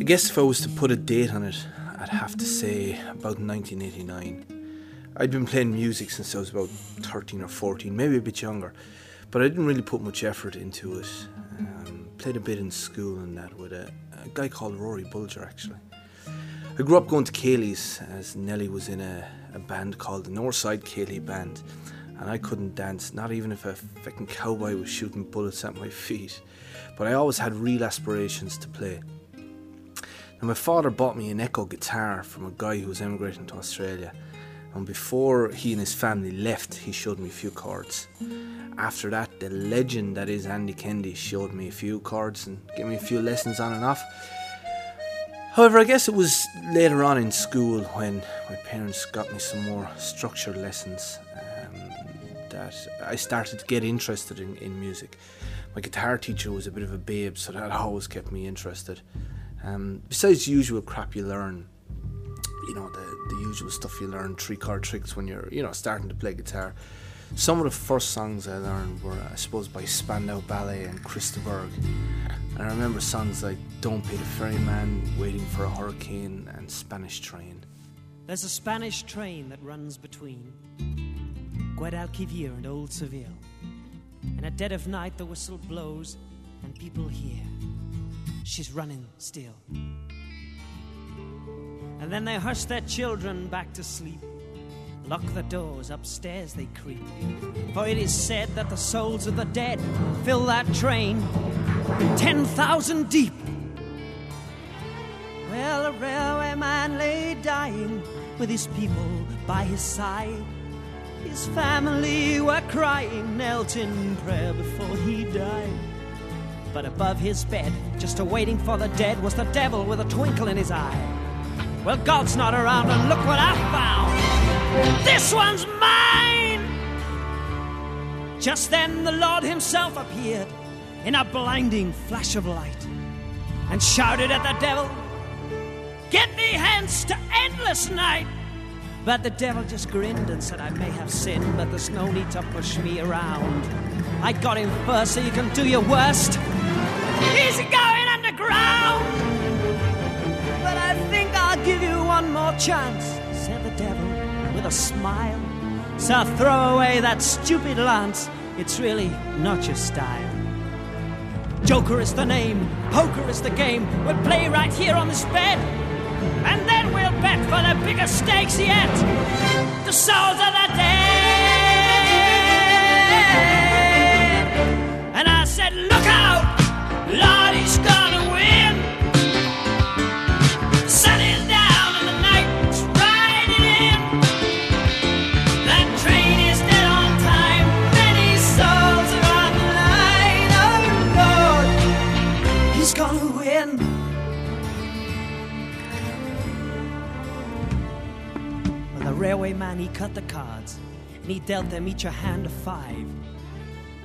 I guess if I was to put a date on it, I'd have to say about 1989. I'd been playing music since I was about 13 or 14, maybe a bit younger, but I didn't really put much effort into it. Um, played a bit in school and that with a, a guy called Rory Bulger, actually. I grew up going to Céilís as Nelly was in a, a band called the Northside Céilí Band, and I couldn't dance, not even if a fucking cowboy was shooting bullets at my feet. But I always had real aspirations to play. Now, my father bought me an Eko guitar from a guy who was emigrating to Australia, and before he and his family left, he showed me a few chords. After that, the legend that is Andy Kendi showed me a few chords and gave me a few lessons on and off. However, I guess it was later on in school when my parents got me some more structured lessons um, that I started to get interested in, in music. My guitar teacher was a bit of a babe, so that always kept me interested. Um, besides the usual crap you learn, you know, the, the usual stuff you learn, three chord tricks when you're, you know, starting to play guitar. Some of the first songs I learned were, I suppose, by Spandau Ballet and Chris de Burgh. And I remember songs like Don't Pay the Ferryman, Waiting for a Hurricane, and Spanish Train. There's a Spanish train that runs between Guadalquivir and Old Seville. And at dead of night the whistle blows and people hear she's running still. And then they hush their children back to sleep. Lock the doors, upstairs they creep. For it is said that the souls of the dead fill that train 10,000 deep. Well, a railway man lay dying with his people by his side. His family were crying, knelt in prayer before he died. But above his bed, just awaiting for the dead, was the devil with a twinkle in his eye. Well, God's not around, and look what I found. This one's mine! Just then the Lord Himself appeared in a blinding flash of light and shouted at the devil, Get thee hence to endless night! But the devil just grinned and said, I may have sinned, but there's no need to push me around. I got him first, so you can do your worst. He's going underground! But I think I'll give you one more chance, said the devil with a smile. So throw away that stupid lance, it's really not your style. Joker is the name, poker is the game. We'll play right here on this bed. And then we'll bet for the bigger stakes yet. The souls cut the cards, and he dealt them each a hand of five.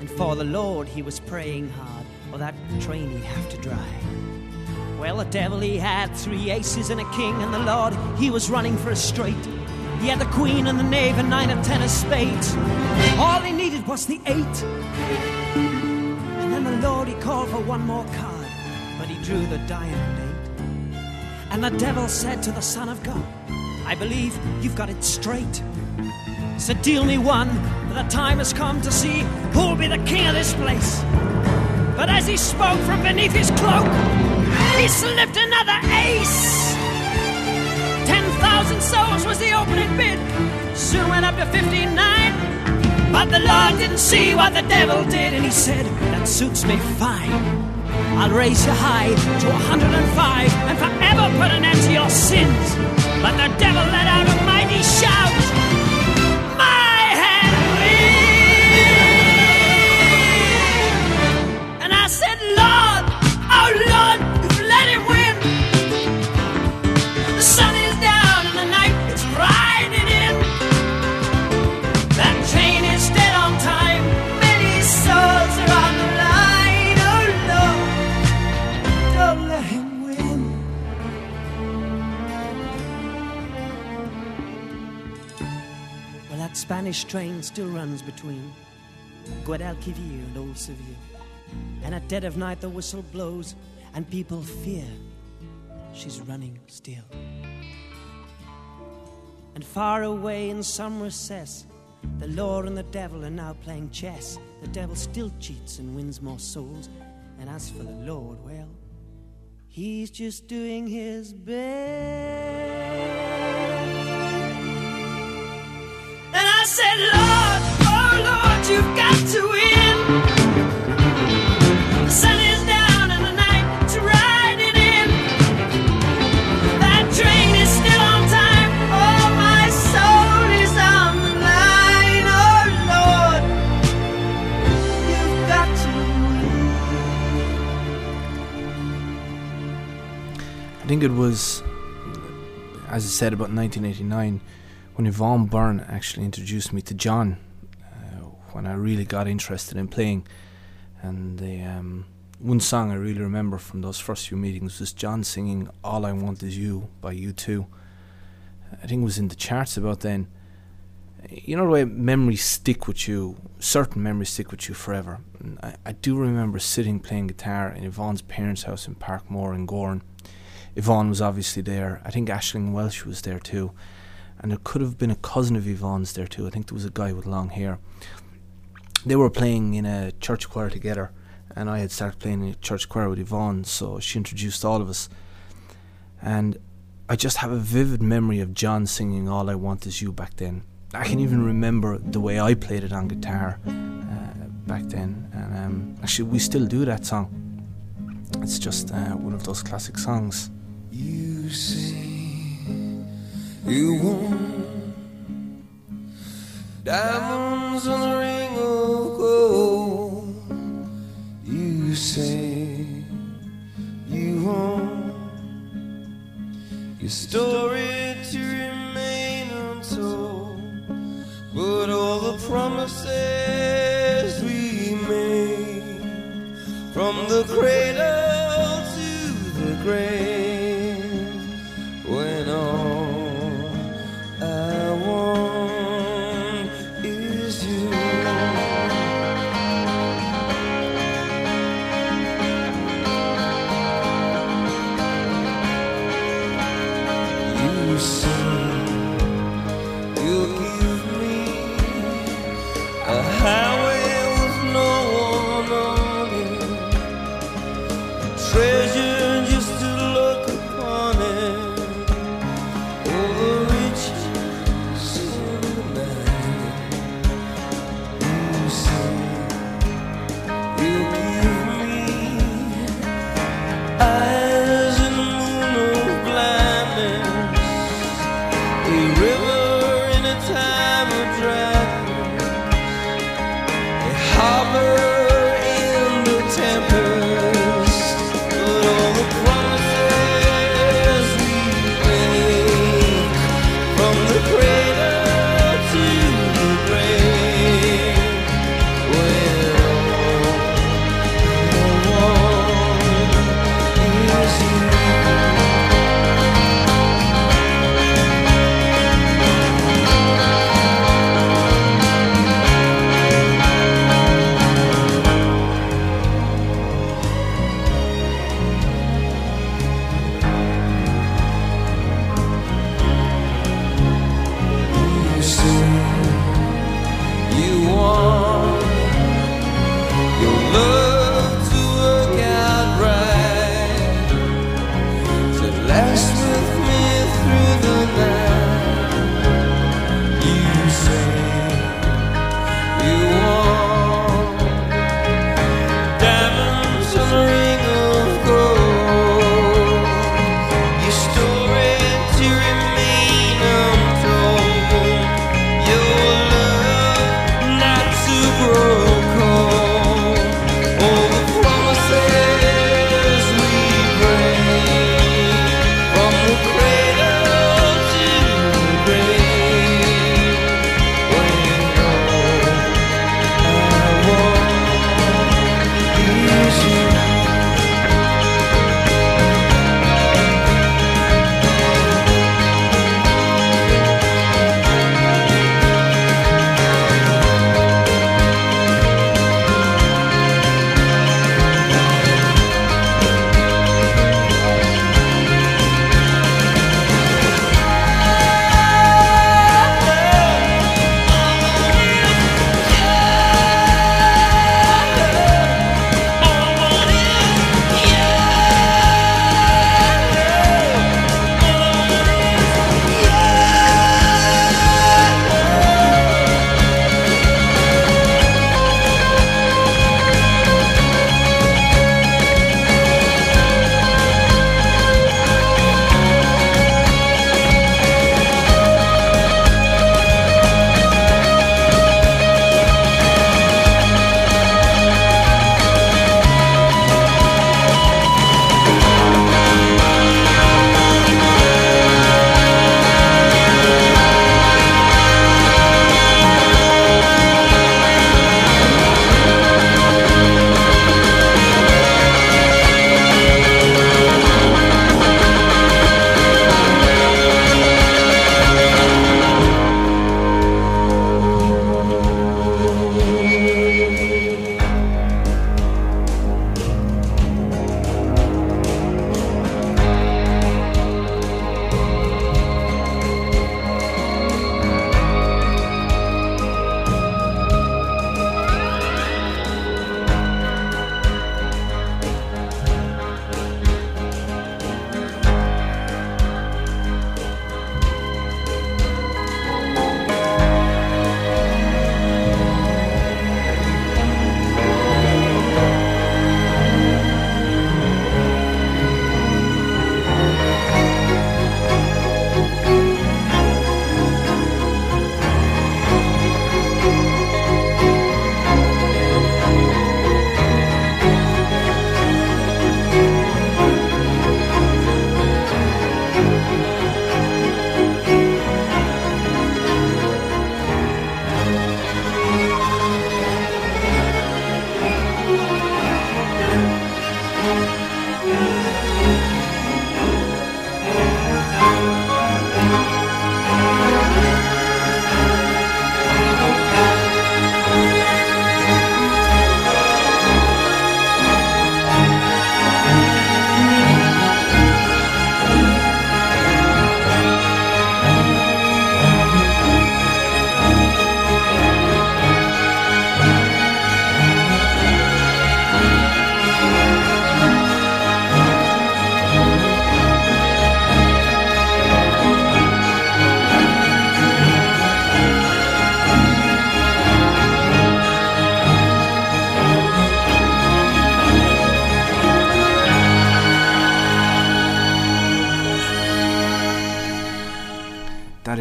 And for the Lord, he was praying hard, or that train he'd have to drive. Well, the devil, he had three aces and a king, and the Lord, he was running for a straight. He had the queen and the knave and nine and ten of spades. All he needed was the eight. And then the Lord, he called for one more card, but he drew the diamond eight. And the devil said to the Son of God, I believe you've got it straight. So deal me one, for the time has come to see who'll be the king of this place. But as he spoke from beneath his cloak, he slipped another ace. Ten thousand souls was the opening bid, soon went up to fifty-nine. But the Lord didn't see what the devil did, and he said, That suits me fine. I'll raise you high to 105 and forever put an end to your sins. But the devil let out a mighty shout. Spanish train still runs between Guadalquivir and Old Seville. And at dead of night the whistle blows and people fear. she's running still. And far away in some recess, the Lord and the devil are now playing chess. The devil still cheats and wins more souls. And as for the Lord, well, he's just doing his best. Said, Lord, oh Lord, you've got to win. The sun is down and the riding in. That train is still on time. Oh, my soul is on the line. Oh Lord, you've got to win. I think it was, as I said, about 1989 when Yvonne Byrne actually introduced me to John uh, when I really got interested in playing. And the um, one song I really remember from those first few meetings was John singing All I Want Is You by U2. I think it was in the charts about then. You know the way memories stick with you, certain memories stick with you forever. I, I do remember sitting playing guitar in Yvonne's parents' house in Parkmore in Gorn. Yvonne was obviously there. I think Ashling Welsh was there too. And there could have been a cousin of Yvonne's there too. I think there was a guy with long hair. They were playing in a church choir together, and I had started playing in a church choir with Yvonne, so she introduced all of us. And I just have a vivid memory of John singing All I Want Is You back then. I can even remember the way I played it on guitar uh, back then. And um, actually, we still do that song. It's just uh, one of those classic songs. You say you want diamonds on a ring of gold. You say you want your story to remain untold, but all the promises we made from the cradle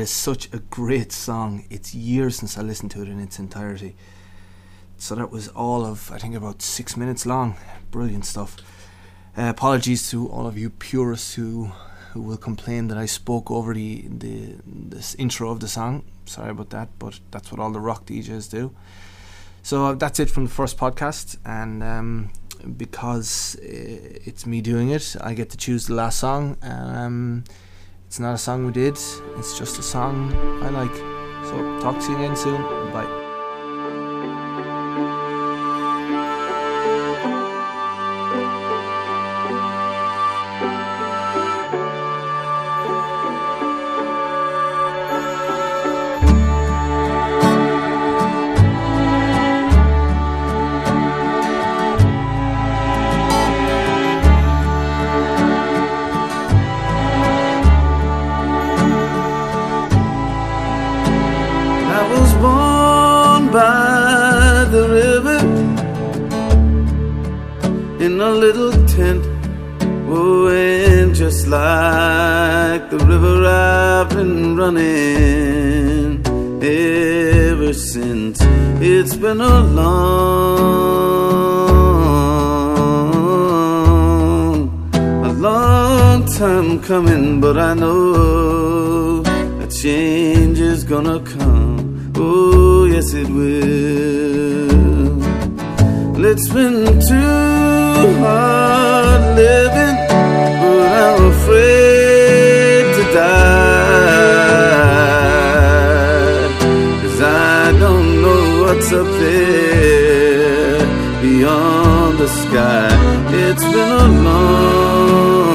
is such a great song. It's years since I listened to it in its entirety. So that was all of, I think, about six minutes long. Brilliant stuff. Uh, apologies to all of you purists who who will complain that I spoke over the the this intro of the song. Sorry about that, but that's what all the rock DJs do. So that's it from the first podcast, and um, because uh, it's me doing it, I get to choose the last song. Um, it's not a song we did; it's just a song I like. So talk to you again soon. Bye. Ever since. It's been a long, a long time coming, but I know a change is gonna come. Oh, yes, it will. It's been too hard living, but I'm afraid to die. What's up there beyond the sky. It's been a long,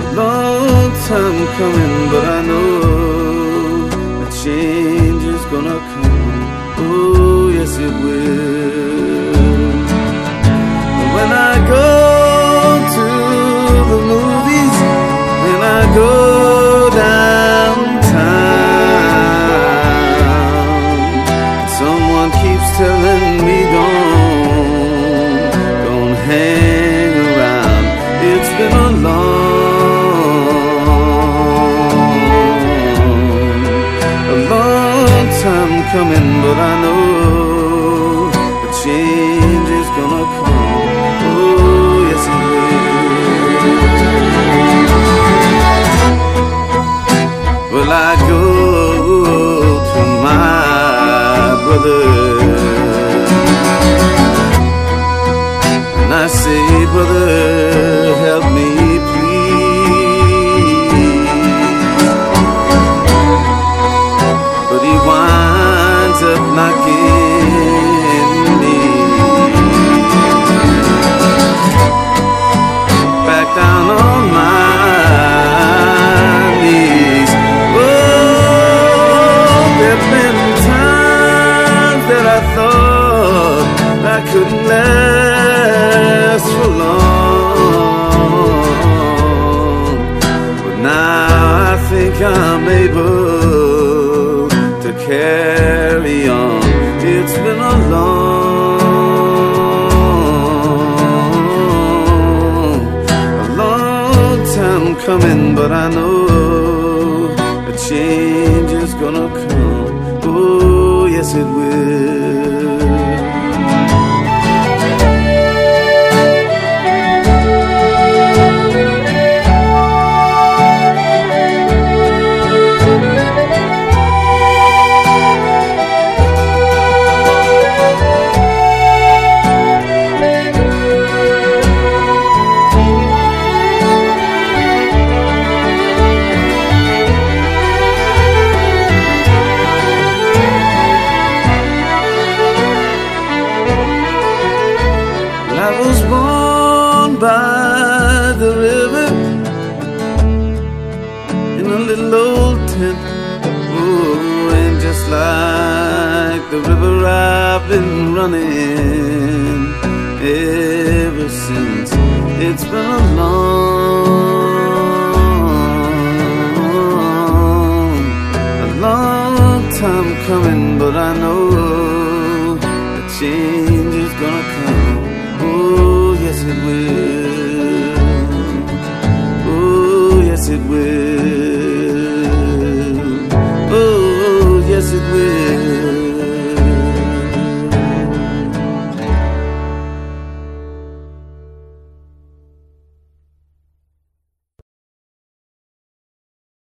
a long time coming, but I know a change is gonna come. Oh, yes, it will. When I go to the movies, when I go coming, coming, but I know a change is gonna come. Oh, yes, it will. It's been a long, a long time coming, but I know a change.